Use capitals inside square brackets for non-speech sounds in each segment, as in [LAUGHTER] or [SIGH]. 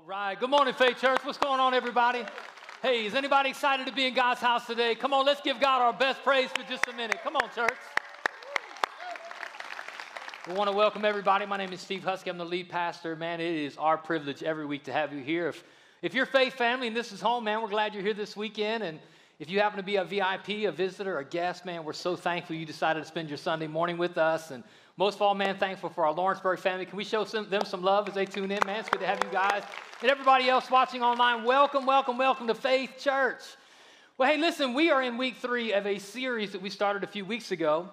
All right. Good morning, Faith Church. What's going on, everybody? Hey, is anybody excited to be in God's house today? Come on, let's give God our best praise for just a minute. Come on, church. We want to welcome everybody. My name is Steve Husky. I'm the lead pastor. Man, it is our privilege every week to have you here. If, if you're faith family and this is home, man, we're glad you're here this weekend. And if you happen to be a VIP, a visitor, a guest, man, we're so thankful you decided to spend your Sunday morning with us. And most of all, man, thankful for our Lawrenceburg family. Can we show some, them some love as they tune in, man? It's good to have you guys. And everybody else watching online, welcome, welcome, welcome to Faith Church. Well, hey, listen, we are in week three of a series that we started a few weeks ago.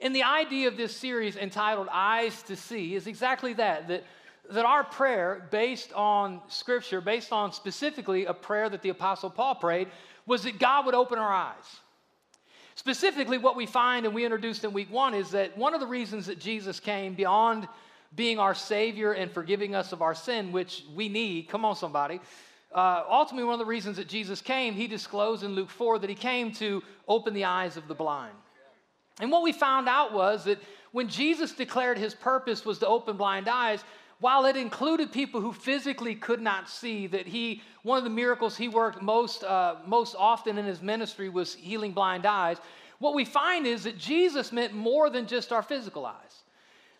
And the idea of this series entitled Eyes to See is exactly that, that, that our prayer, based on Scripture, based on specifically a prayer that the Apostle Paul prayed, was that God would open our eyes. Specifically, what we find and we introduced in week one is that one of the reasons that Jesus came beyond being our Savior and forgiving us of our sin, which we need, come on, somebody. Uh, ultimately, one of the reasons that Jesus came, he disclosed in Luke 4 that he came to open the eyes of the blind. And what we found out was that when Jesus declared his purpose was to open blind eyes, while it included people who physically could not see, that he, one of the miracles he worked most, uh, most often in his ministry was healing blind eyes, what we find is that Jesus meant more than just our physical eyes.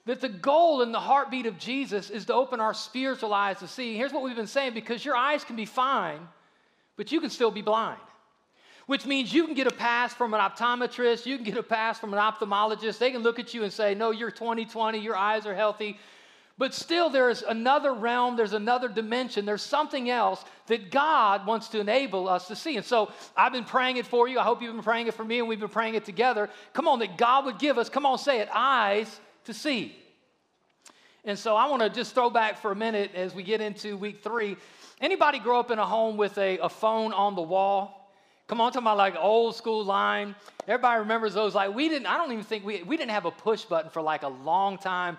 That the goal and the heartbeat of Jesus is to open our spiritual eyes to see. Here's what we've been saying because your eyes can be fine, but you can still be blind. Which means you can get a pass from an optometrist, you can get a pass from an ophthalmologist. They can look at you and say, No, you're 20 20, your eyes are healthy. But still, there is another realm, there's another dimension, there's something else that God wants to enable us to see. And so I've been praying it for you. I hope you've been praying it for me, and we've been praying it together. Come on, that God would give us, come on, say it, eyes to see. And so I want to just throw back for a minute as we get into week three. Anybody grow up in a home with a, a phone on the wall? Come on, talking about like old school line. Everybody remembers those. Like we didn't, I don't even think we, we didn't have a push button for like a long time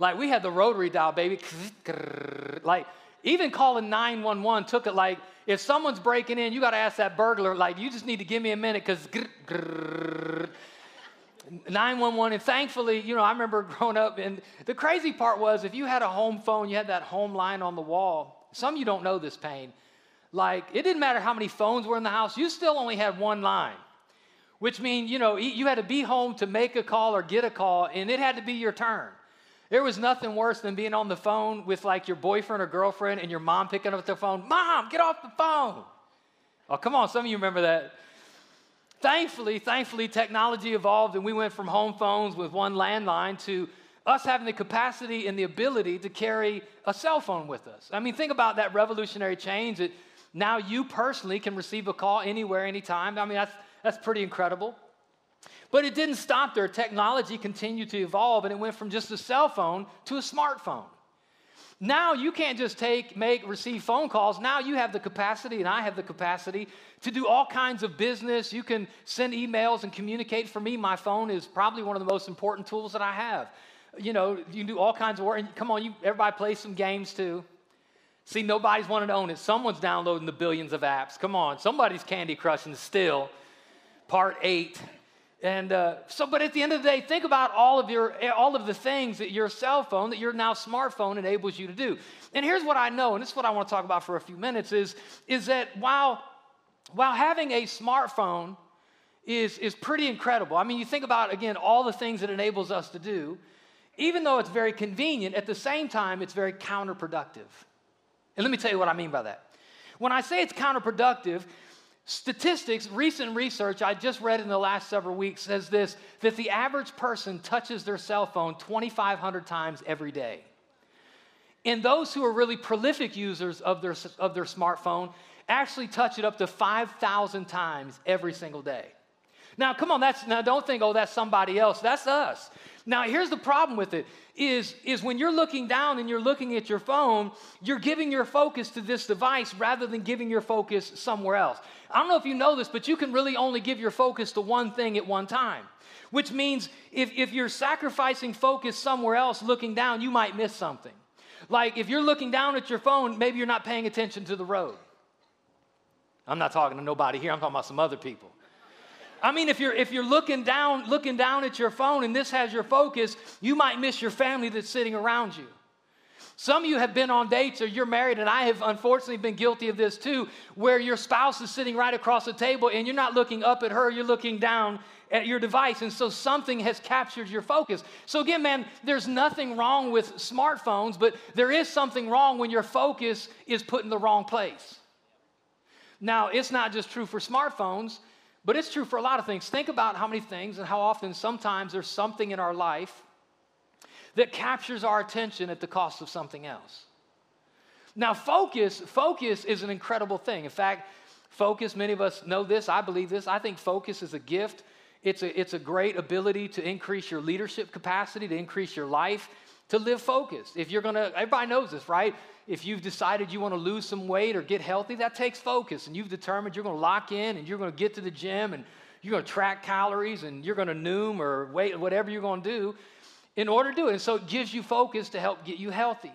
like we had the rotary dial, baby. Like even calling 911 took it like if someone's breaking in, you got to ask that burglar, like, you just need to give me a minute because 911. And thankfully, you know, I remember [LAUGHS] growing up, and the crazy part was if you had a home phone, you had that home line on the wall. Some of you don't know this pain. Like, it didn't matter how many phones were in the house, you still only had one line, which means, you know, you had to be home to make a call or get a call, and it had to be your turn. There was nothing worse than being on the phone with like your boyfriend or girlfriend and your mom picking up the phone. Mom, get off the phone. Oh, come on, some of you remember that. Thankfully, thankfully, technology evolved and we went from home phones with one landline to us having the capacity and the ability to carry a cell phone with us. I mean, think about that revolutionary change that now you personally can receive a call anywhere, anytime. I mean, that's, that's pretty incredible. But it didn't stop there. Technology continued to evolve and it went from just a cell phone to a smartphone. Now you can't just take, make, receive phone calls. Now you have the capacity, and I have the capacity to do all kinds of business. You can send emails and communicate. For me, my phone is probably one of the most important tools that I have. You know, you can do all kinds of work. And come on, you, everybody plays some games too. See, nobody's wanting to own it. Someone's downloading the billions of apps. Come on, somebody's Candy Crushing still. Part eight. And uh, so, but at the end of the day, think about all of your, all of the things that your cell phone, that your now smartphone enables you to do. And here's what I know, and this is what I want to talk about for a few minutes: is is that while while having a smartphone is is pretty incredible. I mean, you think about again all the things it enables us to do. Even though it's very convenient, at the same time, it's very counterproductive. And let me tell you what I mean by that. When I say it's counterproductive, Statistics, recent research I just read in the last several weeks says this that the average person touches their cell phone 2,500 times every day. And those who are really prolific users of their, of their smartphone actually touch it up to 5,000 times every single day. Now, come on, that's now don't think, oh, that's somebody else. That's us. Now, here's the problem with it is, is when you're looking down and you're looking at your phone, you're giving your focus to this device rather than giving your focus somewhere else. I don't know if you know this, but you can really only give your focus to one thing at one time. Which means if, if you're sacrificing focus somewhere else looking down, you might miss something. Like if you're looking down at your phone, maybe you're not paying attention to the road. I'm not talking to nobody here, I'm talking about some other people. I mean, if you're if you're looking down, looking down at your phone and this has your focus, you might miss your family that's sitting around you. Some of you have been on dates or you're married, and I have unfortunately been guilty of this too, where your spouse is sitting right across the table and you're not looking up at her, you're looking down at your device. And so something has captured your focus. So, again, man, there's nothing wrong with smartphones, but there is something wrong when your focus is put in the wrong place. Now, it's not just true for smartphones, but it's true for a lot of things. Think about how many things and how often sometimes there's something in our life that captures our attention at the cost of something else. Now, focus, focus is an incredible thing. In fact, focus, many of us know this, I believe this. I think focus is a gift. It's a, it's a great ability to increase your leadership capacity, to increase your life, to live focused. If you're gonna, everybody knows this, right? If you've decided you wanna lose some weight or get healthy, that takes focus. And you've determined you're gonna lock in and you're gonna get to the gym and you're gonna track calories and you're gonna noom or weight, whatever you're gonna do in order to do it. And so it gives you focus to help get you healthy,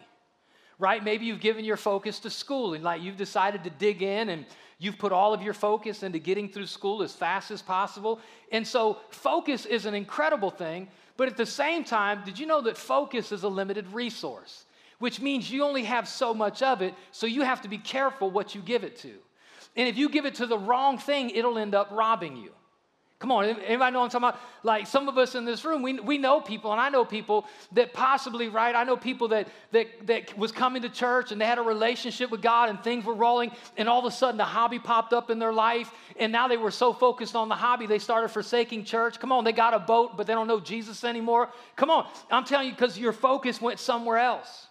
right? Maybe you've given your focus to school and like you've decided to dig in and you've put all of your focus into getting through school as fast as possible. And so focus is an incredible thing, but at the same time, did you know that focus is a limited resource? Which means you only have so much of it, so you have to be careful what you give it to. And if you give it to the wrong thing, it'll end up robbing you. Come on, anybody know I'm talking about? Like some of us in this room, we, we know people, and I know people that possibly, right? I know people that, that, that was coming to church and they had a relationship with God and things were rolling, and all of a sudden the hobby popped up in their life, and now they were so focused on the hobby, they started forsaking church. Come on, they got a boat, but they don't know Jesus anymore. Come on, I'm telling you, because your focus went somewhere else.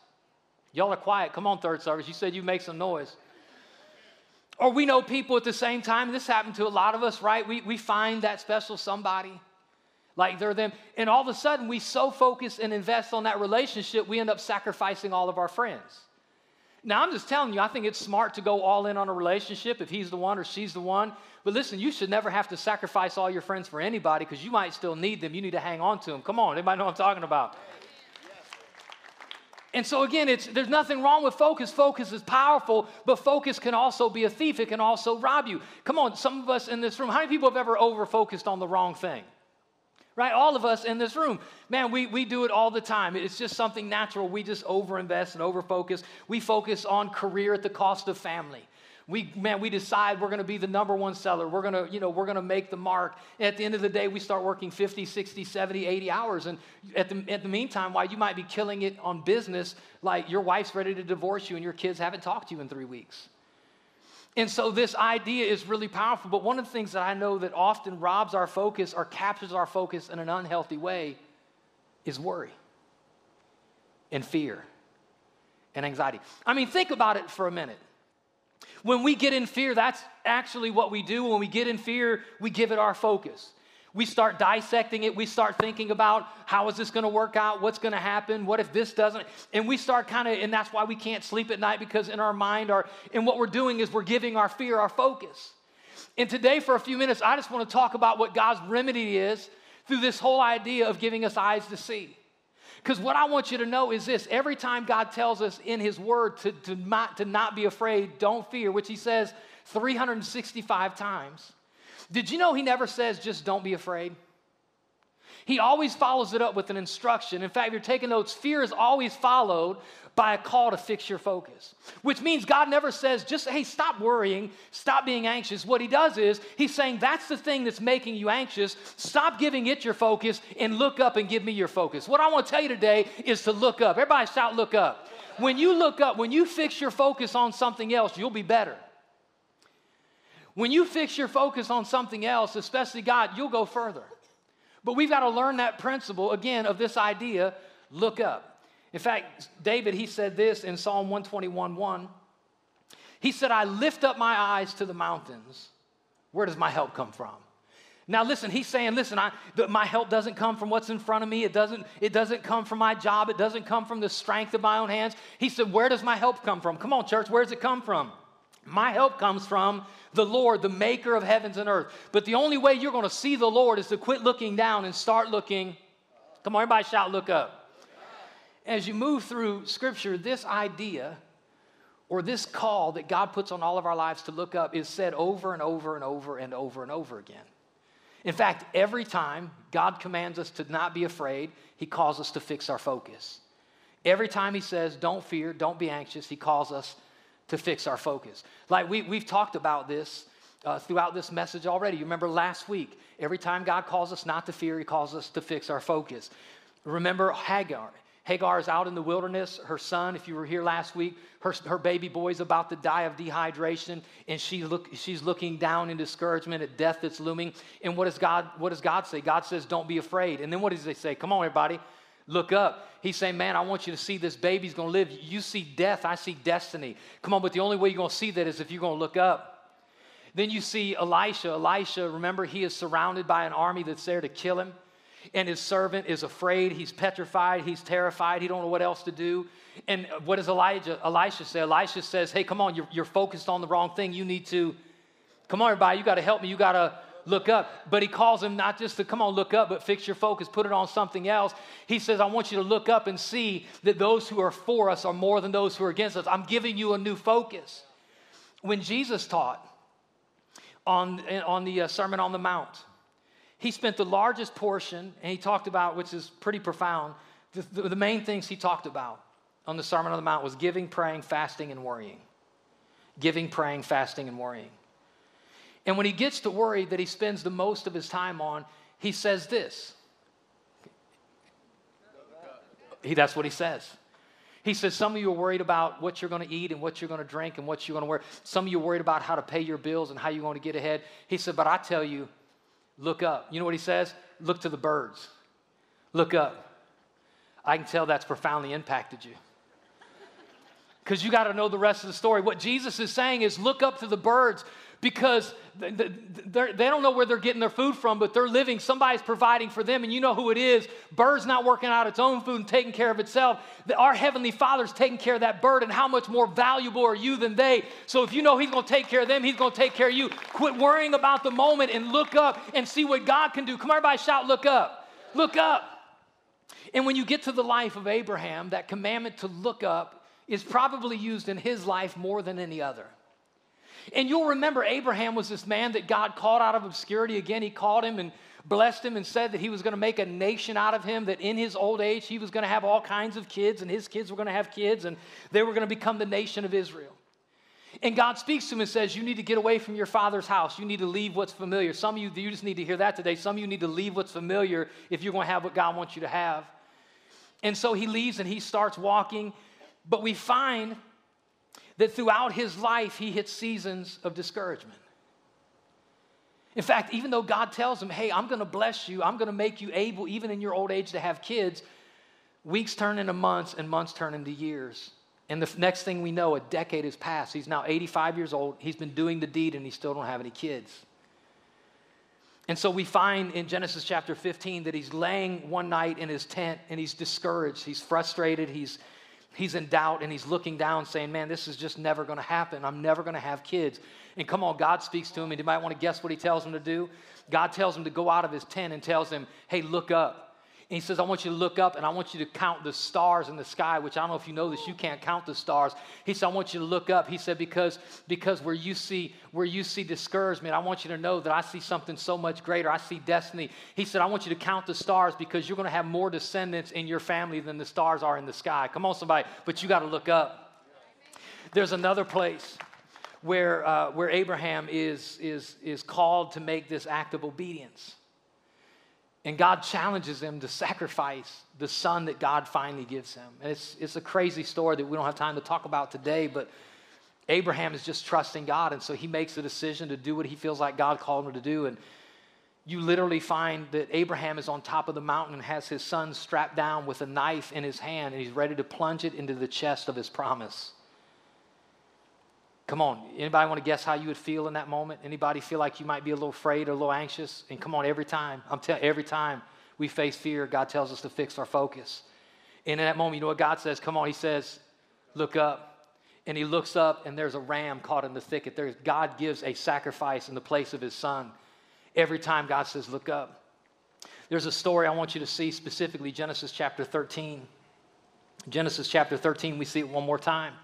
Y'all are quiet. Come on, third service. You said you make some noise. Or we know people at the same time, this happened to a lot of us, right? We, we find that special somebody, like they're them, and all of a sudden we so focus and invest on that relationship, we end up sacrificing all of our friends. Now, I'm just telling you, I think it's smart to go all in on a relationship if he's the one or she's the one. But listen, you should never have to sacrifice all your friends for anybody because you might still need them. You need to hang on to them. Come on, anybody know what I'm talking about? And so again, it's there's nothing wrong with focus. Focus is powerful, but focus can also be a thief. It can also rob you. Come on, some of us in this room, how many people have ever over focused on the wrong thing? Right? All of us in this room. Man, we, we do it all the time. It's just something natural. We just overinvest and overfocus. We focus on career at the cost of family we man we decide we're going to be the number one seller. We're going to you know we're going to make the mark. And at the end of the day we start working 50 60 70 80 hours. And at the, at the meantime while you might be killing it on business like your wife's ready to divorce you and your kids haven't talked to you in three weeks. And so this idea is really powerful. But one of the things that i know that often robs our focus or captures our focus in an unhealthy way is worry and fear and anxiety. I mean think about it for a minute when we get in fear, that's actually what we do. When we get in fear, we give it our focus. We start dissecting it. We start thinking about how is this going to work out? What's going to happen? What if this doesn't? And we start kind of, and that's why we can't sleep at night because in our mind, our, and what we're doing is we're giving our fear our focus. And today, for a few minutes, I just want to talk about what God's remedy is through this whole idea of giving us eyes to see. Because what I want you to know is this every time God tells us in His Word to, to, not, to not be afraid, don't fear, which He says 365 times, did you know He never says just don't be afraid? He always follows it up with an instruction. In fact, if you're taking notes, fear is always followed by a call to fix your focus, which means God never says, just, hey, stop worrying, stop being anxious. What He does is, He's saying, that's the thing that's making you anxious. Stop giving it your focus and look up and give me your focus. What I want to tell you today is to look up. Everybody shout, look up. When you look up, when you fix your focus on something else, you'll be better. When you fix your focus on something else, especially God, you'll go further. But we've got to learn that principle again of this idea look up. In fact, David, he said this in Psalm 121 1. He said, I lift up my eyes to the mountains. Where does my help come from? Now, listen, he's saying, listen, I, my help doesn't come from what's in front of me. It doesn't, it doesn't come from my job. It doesn't come from the strength of my own hands. He said, Where does my help come from? Come on, church, where does it come from? My help comes from the Lord, the maker of heavens and earth. But the only way you're going to see the Lord is to quit looking down and start looking. Come on, everybody shout, look up as you move through Scripture, this idea or this call that God puts on all of our lives to look up is said over and over and over and over and over again. In fact, every time God commands us to not be afraid, He calls us to fix our focus. Every time he says, don't fear, don't be anxious, he calls us to fix our focus. Like we, we've talked about this uh, throughout this message already. You remember last week, every time God calls us not to fear, he calls us to fix our focus. Remember Hagar. Hagar is out in the wilderness. Her son, if you were here last week, her, her baby boy is about to die of dehydration, and she look, she's looking down in discouragement at death that's looming. And what does God, what does God say? God says, Don't be afraid. And then what does he say? Come on, everybody. Look up. He's saying, Man, I want you to see this baby's gonna live. You see death, I see destiny. Come on, but the only way you're gonna see that is if you're gonna look up. Then you see Elisha. Elisha, remember, he is surrounded by an army that's there to kill him and his servant is afraid he's petrified he's terrified he don't know what else to do. And what does elijah elisha say? Elisha says hey come on you're, you're focused on the wrong thing. You need to come on everybody you got to help me. You got to look up. But he calls him not just to come on look up but fix your focus put it on something else. He says i want you to look up and see that those who are for us are more than those who are against us. I'm giving you a new focus. When jesus taught on, on the uh, sermon on the mount he spent the largest portion, and he talked about, which is pretty profound, the, the, main things he talked about on the Sermon on the Mount was giving, praying, fasting, and worrying. Giving, praying, fasting, and worrying. And when he gets to worry that he spends the most of his time on, he says this. He, that's what he says. He says, Some of you are worried about what you're going to eat and what you're going to drink and what you're going to wear. Some of you are worried about how to pay your bills and how you're going to get ahead. He said, But I tell you, Look up. You know what he says? Look to the birds. Look up. I can tell that's profoundly impacted you. Because you got to know the rest of the story. What Jesus is saying is look up to the birds because they don't know where they're getting their food from, but they're living. Somebody's providing for them, and you know who it is. Bird's not working out its own food and taking care of itself. Our Heavenly Father's taking care of that bird, and how much more valuable are you than they? So if you know He's going to take care of them, He's going to take care of you. Quit worrying about the moment and look up and see what God can do. Come on, everybody, shout, look up. Look up. And when you get to the life of Abraham, that commandment to look up is probably used in his life more than any other. And you'll remember Abraham was this man that God called out of obscurity. Again, he called him and blessed him and said that he was going to make a nation out of him, that in his old age he was going to have all kinds of kids, and his kids were going to have kids, and they were going to become the nation of Israel. And God speaks to him and says, You need to get away from your father's house. You need to leave what's familiar. Some of you, you just need to hear that today. Some of you need to leave what's familiar if you're going to have what God wants you to have. And so he leaves and he starts walking. But we find that throughout his life, he hit seasons of discouragement. In fact, even though God tells him, hey, I'm gonna bless you, I'm gonna make you able, even in your old age, to have kids, weeks turn into months and months turn into years. And the next thing we know, a decade has passed. He's now 85 years old. He's been doing the deed and he still don't have any kids. And so we find in Genesis chapter 15 that he's laying one night in his tent and he's discouraged. He's frustrated. He's he's in doubt and he's looking down saying, Man, this is just never going to happen. I'm never going to have kids. And come on, God speaks to him, and you might want to guess what he tells him to do. God tells him to go out of his tent and tells him, Hey, look up. And he says, I want you to look up and I want you to count the stars in the sky, which I don't know if you know this, you can't count the stars. He said, I want you to look up. He said, because, because where you see where you see discouragement, I want you to know that I see something so much greater. I see destiny. He said, I want you to count the stars because you're going to have more descendants in your family than the stars are in the sky. Come on, somebody, but you got to look up. There's another place where, uh, where Abraham is, is, is called to make this act of obedience. And God challenges him to sacrifice the son that God finally gives him. And it's, it's a crazy story that we don't have time to talk about today, but Abraham is just trusting God. And so he makes a decision to do what he feels like God called him to do. And you literally find that Abraham is on top of the mountain and has his son strapped down with a knife in his hand, and he's ready to plunge it into the chest of his promise. Come on, anybody want to guess how you would feel in that moment? Anybody feel like you might be a little afraid or a little anxious? And come on, every time, I'm telling every time we face fear, God tells us to fix our focus. And in that moment, you know what God says? Come on, He says, look up. And he looks up, and there's a ram caught in the thicket. There's, God gives a sacrifice in the place of his son. Every time God says, look up. There's a story I want you to see specifically Genesis chapter 13. Genesis chapter 13, we see it one more time.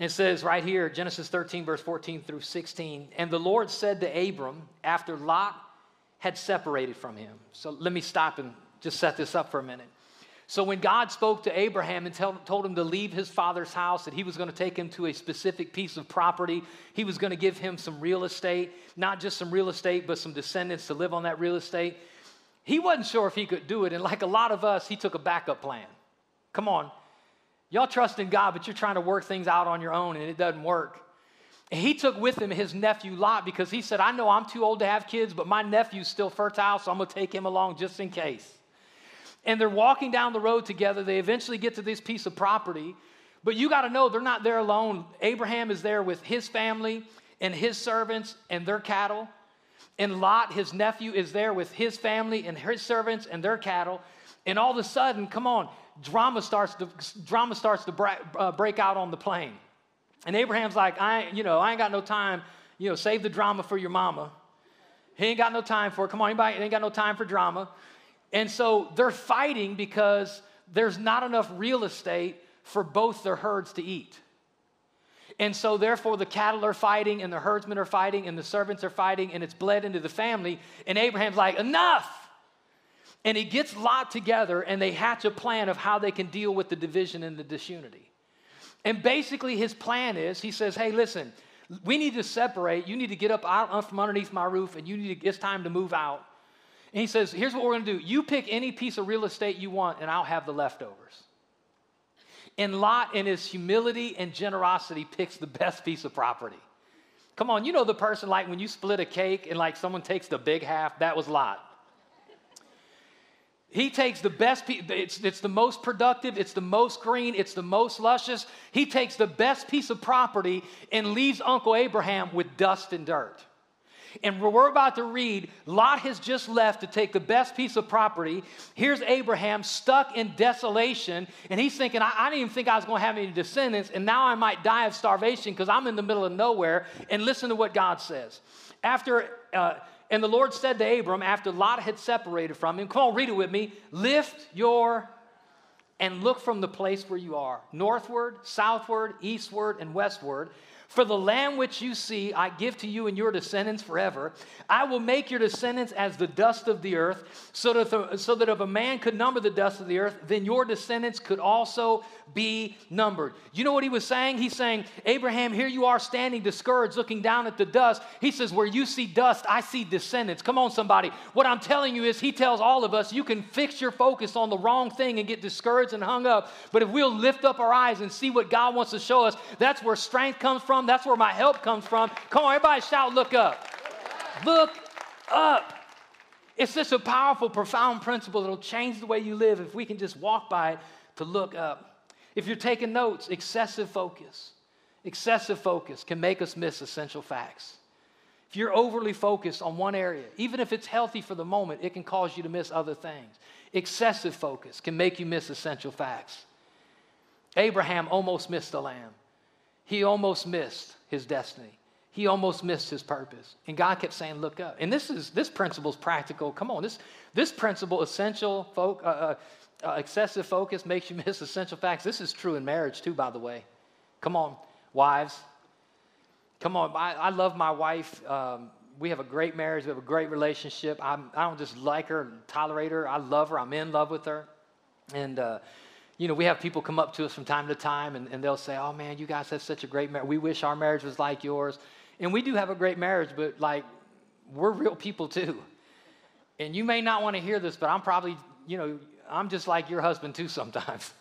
It says right here, Genesis 13, verse 14 through 16, and the Lord said to Abram after Lot had separated from him. So let me stop and just set this up for a minute. So when God spoke to Abraham and tell, told him to leave his father's house, that he was going to take him to a specific piece of property, he was going to give him some real estate, not just some real estate, but some descendants to live on that real estate. He wasn't sure if he could do it. And like a lot of us, he took a backup plan. Come on. Y'all trust in God, but you're trying to work things out on your own and it doesn't work. And he took with him his nephew Lot because he said, I know I'm too old to have kids, but my nephew's still fertile, so I'm going to take him along just in case and they're walking down the road together. They eventually get to this piece of property. But you got to know they're not there alone. Abraham is there with his family and his servants and their cattle. And Lot, his nephew, is there with his family and his servants and their cattle. And all of a sudden, come on, drama starts to, drama starts to break, uh, break out on the plain. And Abraham's like, I, you know, I ain't got no time. You know, save the drama for your mama. He ain't got no time for it. Come on, anybody ain't got no time for drama. And so they're fighting because there's not enough real estate for both their herds to eat. And so, therefore, the cattle are fighting, and the herdsmen are fighting, and the servants are fighting, and it's bled into the family. And Abraham's like, enough! And he gets Lot together, and they hatch a plan of how they can deal with the division and the disunity. And basically, his plan is he says, hey, listen, we need to separate. You need to get up out from underneath my roof, and you need to, it's time to move out. And he says, Here's what we're going to do you pick any piece of real estate you want, and I'll have the leftovers. And Lot, in his humility and generosity, picks the best piece of property. Come on, you know the person like when you split a cake and like someone takes the big half, that was Lot. He takes the best, it's, it's the most productive, it's the most green, it's the most luscious. He takes the best piece of property and leaves Uncle Abraham with dust and dirt. And we're about to read Lot has just left to take the best piece of property. Here's Abraham stuck in desolation, and he's thinking, I, I didn't even think I was going to have any descendants, and now I might die of starvation because I'm in the middle of nowhere. And listen to what God says. After, uh, and the Lord said to Abram, after Lot had separated from him, come on, read it with me. Lift your and look from the place where you are, northward, southward, eastward, and westward for the land which you see, I give to you and your descendants forever. I will make your descendants as the dust of the earth, so that, the, so that if a man could number the dust of the earth, then your descendants could also be numbered. You know what he was saying? He's saying, Abraham, here you are standing discouraged, looking down at the dust. He says, Where you see dust, I see descendants. Come on, somebody. What I'm telling you is, he tells all of us, you can fix your focus on the wrong thing and get discouraged and hung up. But if we'll lift up our eyes and see what God wants to show us, that's where strength comes from. That's where my help comes from. Come on, everybody shout, look up. Look up. It's just a powerful, profound principle that'll change the way you live if we can just walk by it to look up. If you're taking notes, excessive focus, excessive focus can make us miss essential facts. If you're overly focused on one area, even if it's healthy for the moment, it can cause you to miss other things. Excessive focus can make you miss essential facts. Abraham almost missed the lamb. He almost missed his destiny. He almost missed his purpose. And God kept saying, Look up. And this is this principle is practical. Come on, this, this principle, essential, folk, uh, uh, uh, excessive focus makes you [LAUGHS] miss essential facts. This is true in marriage, too, by the way. Come on, wives. Come on, I, I love my wife. Um, we have a great marriage. We have a great relationship. I'm, I do not just like her and tolerate her. I love her. I'm in love with her. And, uh, you know, we have people come up to us from time to time and, and they'll say, Oh man, you guys have such a great marriage. We wish our marriage was like yours. And we do have a great marriage, but like, we're real people too. And you may not want to hear this, but I'm probably, you know, I'm just like your husband too sometimes.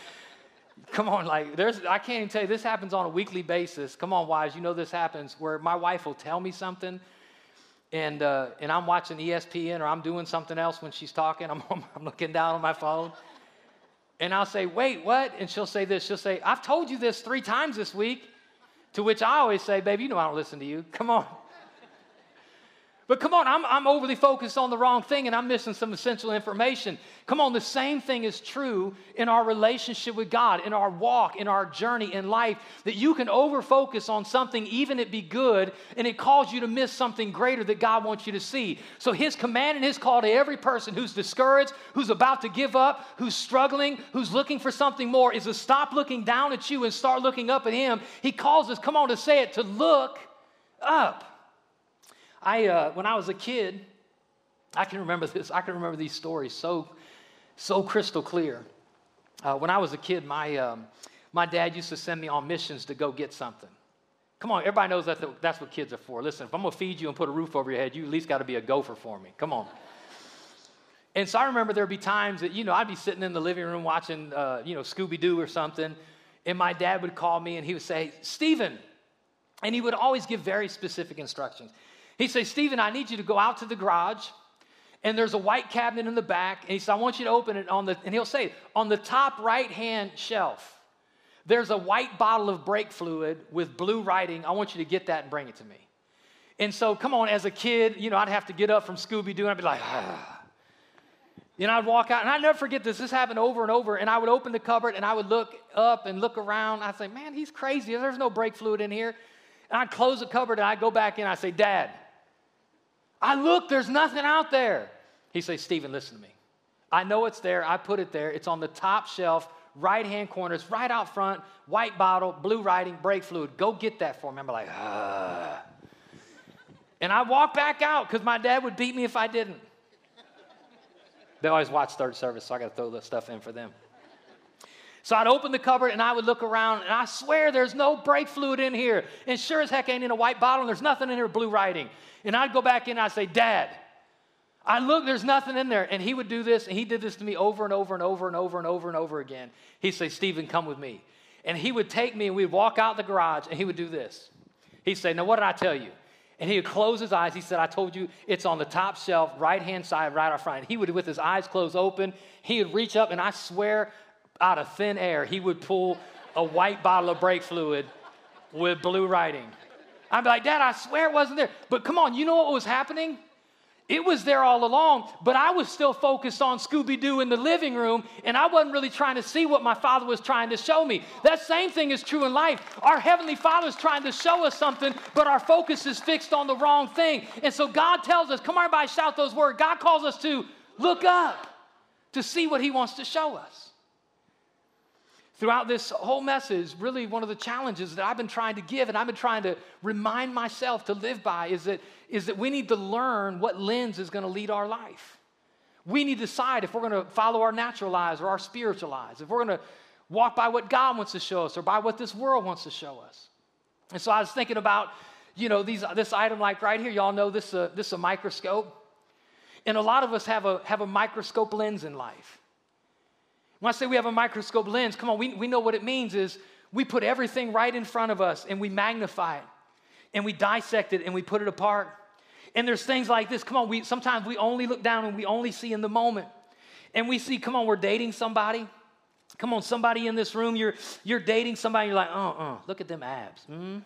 [LAUGHS] Come on, like, there's, I can't even tell you, this happens on a weekly basis. Come on, wives, you know this happens where my wife will tell me something and, uh, and I'm watching ESPN or I'm doing something else when she's talking. [LAUGHS] I'm, I'm looking down on my phone and I'll say, wait, what? And she'll say this. She'll say, I've told you this three times this week. To which I always say, baby, you know I don't listen to you. Come on. But come on, I'm, I'm overly focused on the wrong thing and I'm missing some essential information. Come on, the same thing is true in our relationship with God, in our walk, in our journey in life, that you can overfocus on something, even it be good, and it calls you to miss something greater that God wants you to see. So, His command and His call to every person who's discouraged, who's about to give up, who's struggling, who's looking for something more is to stop looking down at you and start looking up at Him. He calls us, come on to say it, to look up. I, uh, when I was a kid, I can remember this. I can remember these stories so, so crystal clear. Uh, when I was a kid, my, um, my dad used to send me on missions to go get something. Come on, everybody knows that that's what kids are for. Listen, if I'm gonna feed you and put a roof over your head, you at least got to be a gopher for me. Come on. And so I remember there'd be times that, you know, I'd be sitting in the living room watching, uh, you know, Scooby Doo or something, and my dad would call me and he would say, Stephen, and he would always give very specific instructions. He'd say, Stephen, I need you to go out to the garage, and there's a white cabinet in the back, and he said, I want you to open it on the, and he'll say, on the top right hand shelf, there's a white bottle of brake fluid with blue writing. I want you to get that and bring it to me. And so, come on, as a kid, you know, I'd have to get up from Scooby Doo and I'd be like, ah. You know, I'd walk out, and I'd never forget this. This happened over and over. And I would open the cupboard and I would look up and look around. I'd say, Man, he's crazy. There's no brake fluid in here. And I'd close the cupboard and I'd go back in. And I'd say, Dad, I look, there's nothing out there. He says, say, Stephen, listen to me. I know it's there. I put it there. It's on the top shelf right hand corner. It's right out front, white bottle, blue writing, brake fluid. Go get that for me. I'm like, ah. And I walk back out because my dad would beat me if I didn't. They always watch third service, so I got to throw this stuff in for them. So I'd open the cupboard and I would look around, and I swear there's no brake fluid in here. And sure as heck ain't in a white bottle, and there's nothing in here blue writing. And I'd go back in and I'd say, Dad, I look, there's nothing in there. And he would do this, and he did this to me over and over and over and over and over and over again. He'd say, Stephen, come with me. And he would take me, and we'd walk out the garage, and he would do this. He'd say, Now, what did I tell you? And he would close his eyes. He said, I told you it's on the top shelf, right hand side, right up front. He would, with his eyes closed open, he would reach up, and I swear, out of thin air, he would pull a white bottle of brake fluid with blue writing. I'd be like, Dad, I swear it wasn't there. But come on, you know what was happening? It was there all along, but I was still focused on Scooby Doo in the living room, and I wasn't really trying to see what my Father was trying to show me. That same thing is true in life. Our Heavenly Father is trying to show us something, but our focus is fixed on the wrong thing. And so God tells us, come on, everybody, shout those words. God calls us to look up to see what He wants to show us throughout this whole message, really one of the challenges that I've been trying to give and I've been trying to remind myself to live by is that, is that we need to learn what lens is going to lead our life. We need to decide if we're going to follow our natural lives or our spiritual lives, if we're going to walk by what God wants to show us or by what this world wants to show us. And so I was thinking about, you know, these, this item like right here. Y'all know this, uh, this is a microscope. And a lot of us have a, have a microscope lens in life. When I say we have a microscope lens, come on, we, we know what it means is we put everything right in front of us and we magnify it and we dissect it and we put it apart. And there's things like this. Come on, we sometimes we only look down and we only see in the moment. And we see, come on, we're dating somebody. Come on, somebody in this room, you're you're dating somebody, you're like, uh-uh, look at them abs. Mm-hmm.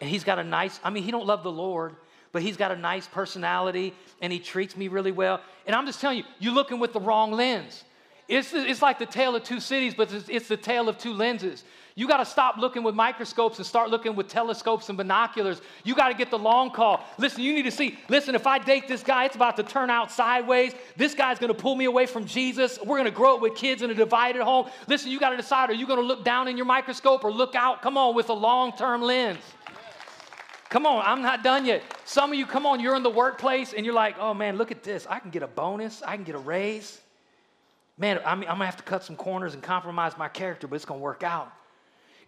and he's got a nice, I mean, he don't love the Lord, but he's got a nice personality and he treats me really well. And I'm just telling you, you're looking with the wrong lens. It's, it's like the tale of two cities, but it's, it's the tale of two lenses. You got to stop looking with microscopes and start looking with telescopes and binoculars. You got to get the long call. Listen, you need to see, listen, if I date this guy, it's about to turn out sideways. This guy's going to pull me away from Jesus. We're going to grow up with kids in a divided home. Listen, you got to decide are you going to look down in your microscope or look out, come on, with a long term lens? Come on, I'm not done yet. Some of you, come on, you're in the workplace and you're like, oh man, look at this. I can get a bonus, I can get a raise man, I'm, I'm gonna have to cut some corners and compromise my character, but it's gonna work out.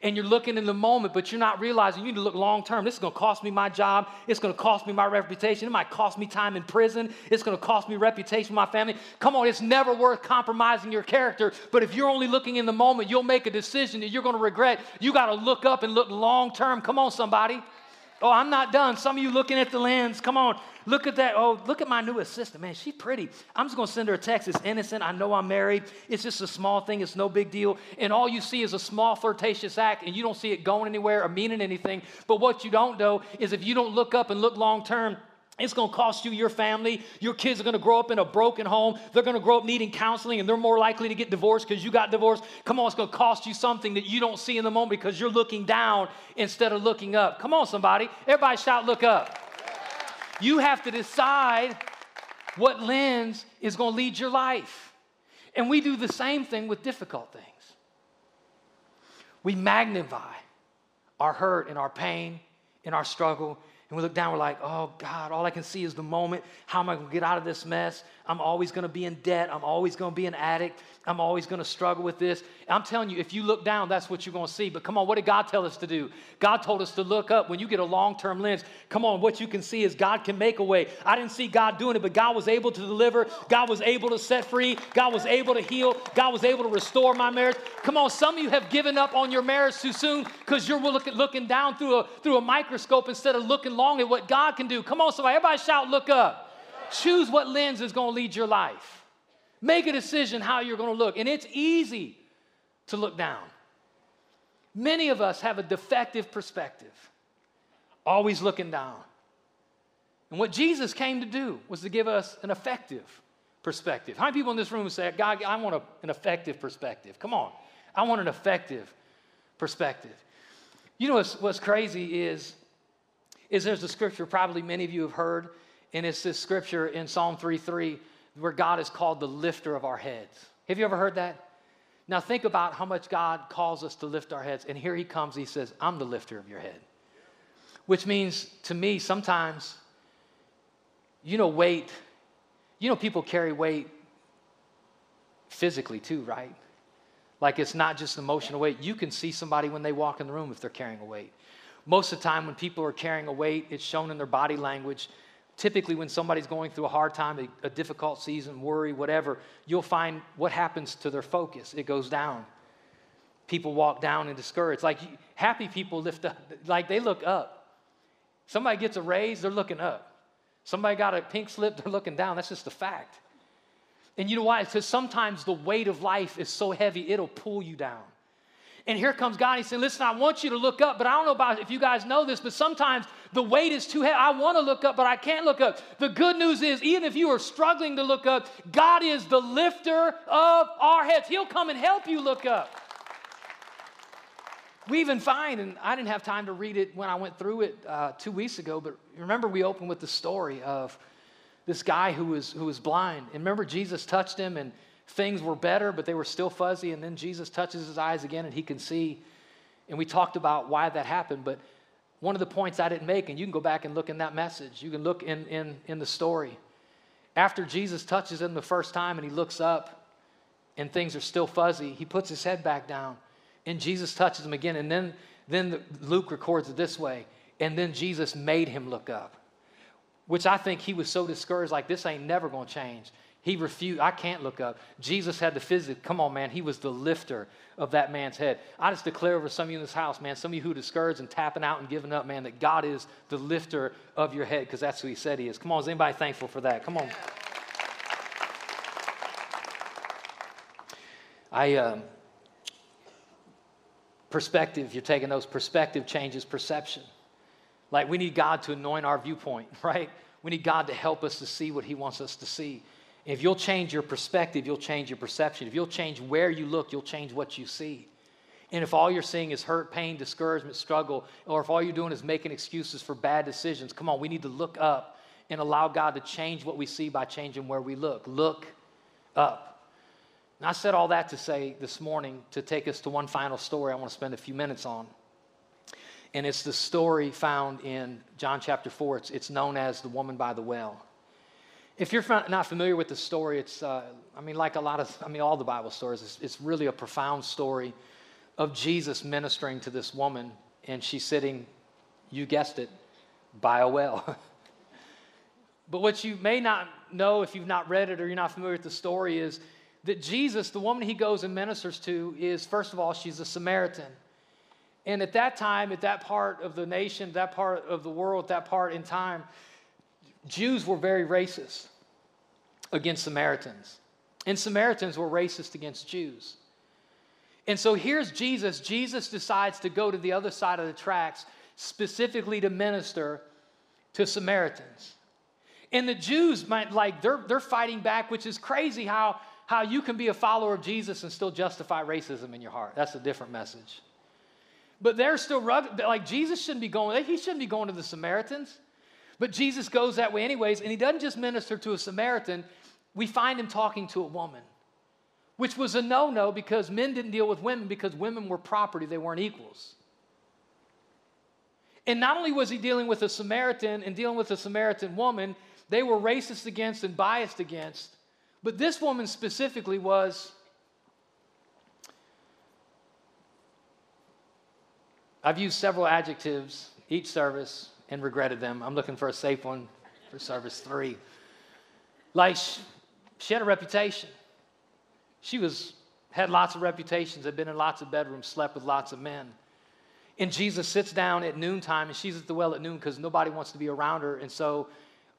And you're looking in the moment, but you're not realizing you need to look long term. This is gonna cost me my job. It's gonna cost me my reputation. It might cost me time in prison. It's gonna cost me reputation my family. Come on, it's never worth compromising your character. But if you're only looking in the moment, you'll make a decision that you're gonna regret. You gotta look up and look long term. Come on, somebody. Oh, I'm not done. Some of you looking at the lens. Come on. Look at that. Oh, look at my new assistant. Man, she's pretty. I'm just going to send her a text. It's innocent. I know I'm married. It's just a small thing. It's no big deal. And all you see is a small flirtatious act, and you don't see it going anywhere or meaning anything. But what you don't know is if you don't look up and look long term, it's going to cost you your family. Your kids are going to grow up in a broken home. They're going to grow up needing counseling and they're more likely to get divorced because you got divorced. Come on, it's going to cost you something that you don't see in the moment because you're looking down instead of looking up. Come on, somebody. Everybody shout, look up. You have to decide what lens is going to lead your life. And we do the same thing with difficult things. We magnify our hurt and our pain and our struggle And we look down, we're like, oh God, all I can see is the moment. How am I going to get out of this mess? I'm always going to be in debt. I'm always going to be an addict. I'm always going to struggle with this. I'm telling you, if you look down, that's what you're going to see. But come on, what did God tell us to do? God told us to look up. When you get a long term lens, come on, what you can see is God can make a way. I didn't see God doing it, but God was able to deliver. God was able to set free. God was able to heal. God was able to restore my marriage. Come on, some of you have given up on your marriage too soon because you're looking, down through a, through a microscope instead of looking long at what God can do. Come on, somebody, everybody shout, look up. Choose what lens is going to lead your life. Make a decision how you're going to look. And it's easy to look down. Many of us have a defective perspective, always looking down. And what Jesus came to do was to give us an effective perspective. How many people in this room say, God, I want a, an effective perspective? Come on. I want an effective perspective. You know what's, what's crazy is, is there's a scripture probably many of you have heard, and it's this scripture in Psalm 3 3 where God is called the lifter of our heads. Have you ever heard that? Now think about how much God calls us to lift our heads. And here he comes, he says, I'm the lifter of your head. Which means to me, sometimes, you know, weight, you know, people carry weight physically too, right? Like it's not just emotional weight. You can see somebody when they walk in the room if they're carrying a weight. Most of the time, when people are carrying a weight, it's shown in their body language typically when somebody's going through a hard time, a, difficult season, worry, whatever, you'll find what happens to their focus. It goes down. People walk down and discouraged. Like happy people lift up, like they look up. Somebody gets a raise, they're looking up. Somebody got a pink slip, they're looking down. That's just a fact. And you know why? Because sometimes the weight of life is so heavy, it'll pull you down. And here comes God. He said, Listen, I want you to look up, but I don't know about if you guys know this, but sometimes the weight is too heavy. I want to look up, but I can't look up. The good news is, even if you are struggling to look up, God is the lifter of our heads. He'll come and help you look up. We even find, and I didn't have time to read it when I went through it uh, two weeks ago, but remember we opened with the story of this guy who was, who was blind. And remember, Jesus touched him and things were better, but they were still fuzzy. And then Jesus touches his eyes again and he can see. And we talked about why that happened. But one of the points I didn't make, and you can go back and look in that message, you can look in, in, in the story. After Jesus touches him the first time and he looks up and things are still fuzzy, he puts his head back down and Jesus touches him again. And then, then Luke records it this way and then Jesus made him look up, which I think he was so discouraged, like, this ain't never gonna change. He refused. I can't look up. Jesus had the physics. Come on, man. He was the lifter of that man's head. I just declare over some of you in this house, man, some of you who are discouraged and tapping out and giving up, man, that God is the lifter of your head because that's who He said He is. Come on, is anybody thankful for that? Come on. I, um, perspective, you're taking those perspective changes perception. Like we need God to anoint our viewpoint, [LAUGHS] right? We need God to help us to see what He wants us to see. If you'll change your perspective, you'll change your perception. If you'll change where you look, you'll change what you see. And if all you're seeing is hurt, pain, discouragement, struggle, or if all you're doing is making excuses for bad decisions, come on, we need to look up and allow God to change what we see by changing where we look. Look up. And I said all that to say this morning to take us to one final story I want to spend a few minutes on. And it's the story found in John chapter 4. It's, it's known as the woman by the well. If you're not familiar with the story, it's, uh, I mean, like a lot of, I mean, all the Bible stories, it's, it's really a profound story of Jesus ministering to this woman, and she's sitting, you guessed it, by a well. [LAUGHS] but what you may not know if you've not read it or you're not familiar with the story is that Jesus, the woman he goes and ministers to, is first of all, she's a Samaritan. And at that time, at that part of the nation, that part of the world, that part in time, Jews were very racist against Samaritans, and Samaritans were racist against Jews. And so here's Jesus. Jesus decides to go to the other side of the tracks specifically to minister to Samaritans. And the Jews might like they're they're fighting back, which is crazy how how you can be a follower of Jesus and still justify racism in your heart. That's a different message. But they're still like Jesus shouldn't be going. He shouldn't be going to the Samaritans. But Jesus goes that way, anyways, and he doesn't just minister to a Samaritan, we find him talking to a woman, which was a no no because men didn't deal with women because women were property, they weren't equals. And not only was he dealing with a Samaritan and dealing with a Samaritan woman, they were racist against and biased against. But this woman specifically was. I've used several adjectives each service and regretted them. I'm looking for a safe one for service three. Like, she had a reputation. She was, had lots of reputations, had been in lots of bedrooms, slept with lots of men. And Jesus sits down at noontime, and she's at the well at noon because nobody wants to be around her. And so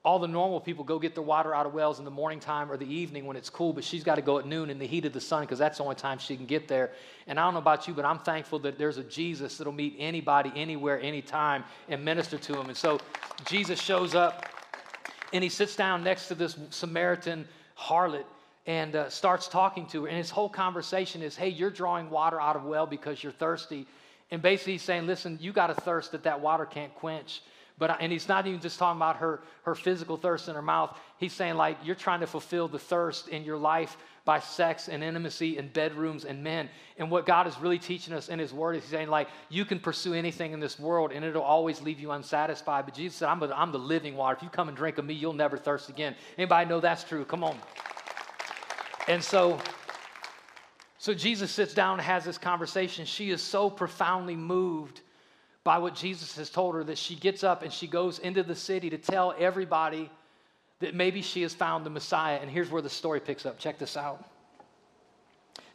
all the normal people go get their water out of wells in the morning time or the evening when it's cool, but she's got to go at noon in the heat of the sun because that's the only time she can get there. And I don't know about you, but I'm thankful that there's a Jesus that'll meet anybody, anywhere, anytime, and minister to them. And so Jesus shows up and he sits down next to this Samaritan harlot and uh, starts talking to her. And his whole conversation is, hey, you're drawing water out of well because you're thirsty. And basically, he's saying, listen, you got a thirst that that water can't quench. But, and he's not even just talking about her, her physical thirst in her mouth. He's saying, like, you're trying to fulfill the thirst in your life by sex and intimacy and bedrooms and men. And what God is really teaching us in His Word is He's saying, like, you can pursue anything in this world and it'll always leave you unsatisfied. But Jesus said, I'm, a, I'm the living water. If you come and drink of me, you'll never thirst again. Anybody know that's true? Come on. And so, so Jesus sits down and has this conversation. She is so profoundly moved by what Jesus has told her that she gets up and she goes into the city to tell everybody that maybe she has found the Messiah. And here's where the story picks up. Check this out.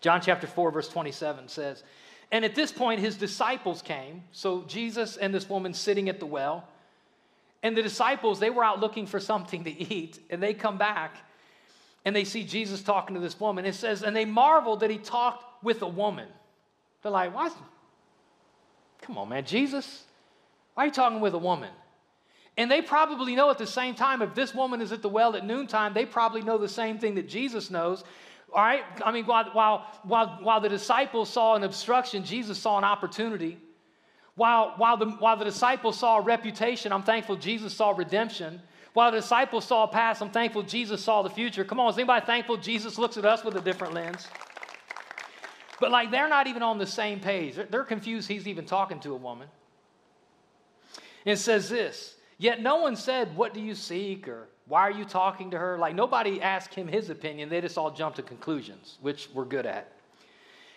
John chapter 4, verse 27 says, And at this point, his disciples came. So Jesus and this woman sitting at the well. And the disciples, they were out looking for something to eat. And they come back and they see Jesus talking to this woman. It says, and they marveled that he talked with a woman. They're like, what? Come on, man, Jesus, why are you talking with a woman? And they probably know at the same time, if this woman is at the well at noontime, they probably know the same thing that Jesus knows. All right? I mean, while, while, while, while the disciples saw an obstruction, Jesus saw an opportunity. While, while, the, while the disciples saw a reputation, I'm thankful Jesus saw redemption. While the disciples saw a past, I'm thankful Jesus saw the future. Come on, is anybody thankful Jesus looks at us with a different lens? But like they're not even on the same page. They're confused he's even talking to a woman. And it says this Yet no one said, What do you seek? or Why are you talking to her? Like nobody asked him his opinion. They just all jumped to conclusions, which we're good at.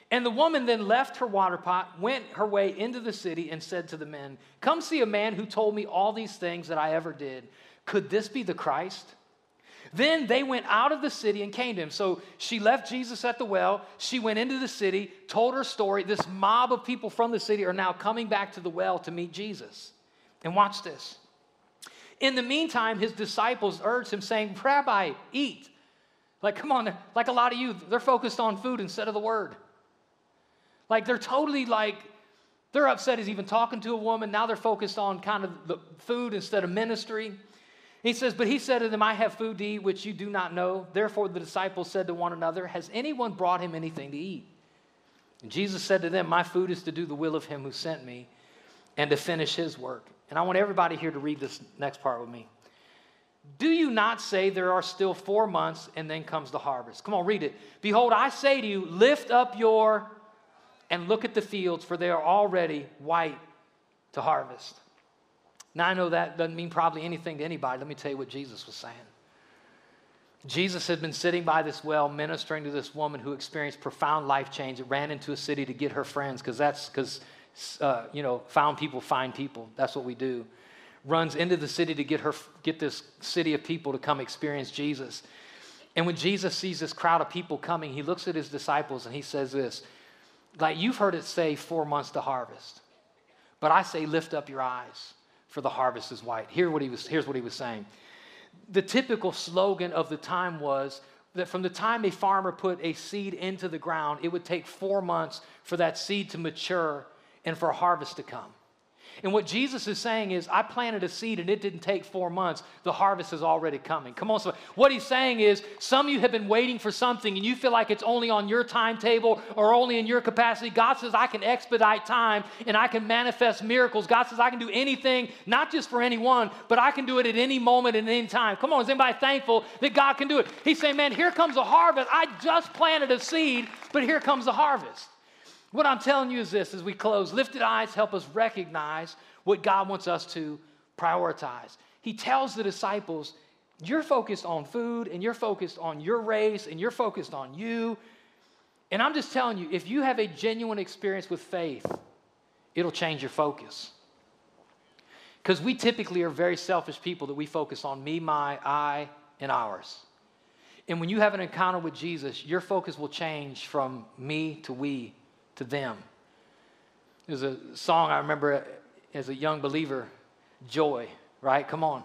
And the woman then left her water pot, went her way into the city, and said to the men, Come see a man who told me all these things that I ever did. Could this be the Christ? Then they went out of the city and came to him. So she left Jesus at the well. She went into the city, told her story. This mob of people from the city are now coming back to the well to meet Jesus. And watch this. In the meantime, his disciples urged him, saying, Rabbi, eat. Like, come on, like a lot of you, they're focused on food instead of the word. Like, they're totally like, they're upset he's even talking to a woman. Now they're focused on kind of the food instead of ministry. He says, But he said to them, I have food to eat which you do not know. Therefore the disciples said to one another, Has anyone brought him anything to eat? And Jesus said to them, My food is to do the will of him who sent me and to finish his work. And I want everybody here to read this next part with me. Do you not say there are still four months and then comes the harvest? Come on, read it. Behold, I say to you, lift up your and look at the fields, for they are already white to harvest. Now, I know that doesn't mean probably anything to anybody. Let me tell you what Jesus was saying. Jesus had been sitting by this well ministering to this woman who experienced profound life change. It ran into a city to get her friends because that's because, uh, you know, found people find people. That's what we do. Runs into the city to get her, get this city of people to come experience Jesus. And when Jesus sees this crowd of people coming, he looks at his disciples and he says this, like you've heard it say four months to harvest, but I say lift up your eyes for the harvest is white. Here what he was, here's what he was saying. The typical slogan of the time was that from the time a farmer put a seed into the ground, it would take four months for that seed to mature and for harvest to come. And what Jesus is saying is, I planted a seed and it didn't take four months. The harvest is already coming. Come on, so what he's saying is, some of you have been waiting for something and you feel like it's only on your timetable or only in your capacity. God says, I can expedite time and I can manifest miracles. God says, I can do anything, not just for anyone, but I can do it at any moment and any time. Come on, is anybody thankful that God can do it? He's saying, man, here comes a harvest. I just planted a seed, but here comes the harvest. What I'm telling you is this as we close, lifted eyes help us recognize what God wants us to prioritize. He tells the disciples, You're focused on food and you're focused on your race and you're focused on you. And I'm just telling you, if you have a genuine experience with faith, it'll change your focus. Because we typically are very selfish people that we focus on me, my, I, and ours. And when you have an encounter with Jesus, your focus will change from me to we to them. There's a song I remember as a young believer, Joy, right? Come on.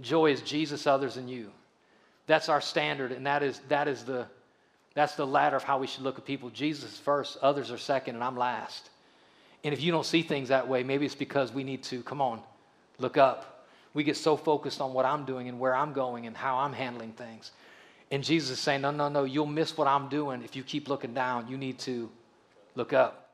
Joy is Jesus, others, and you. That's our standard, and that is, that is the, that's the ladder of how we should look at people. Jesus is first, others are second, and I'm last. And if you don't see things that way, maybe it's because we need to, come on, look up. We get so focused on what I'm doing and where I'm going and how I'm handling things. And Jesus is saying, no, no, no, you'll miss what I'm doing if you keep looking down. You need to look up.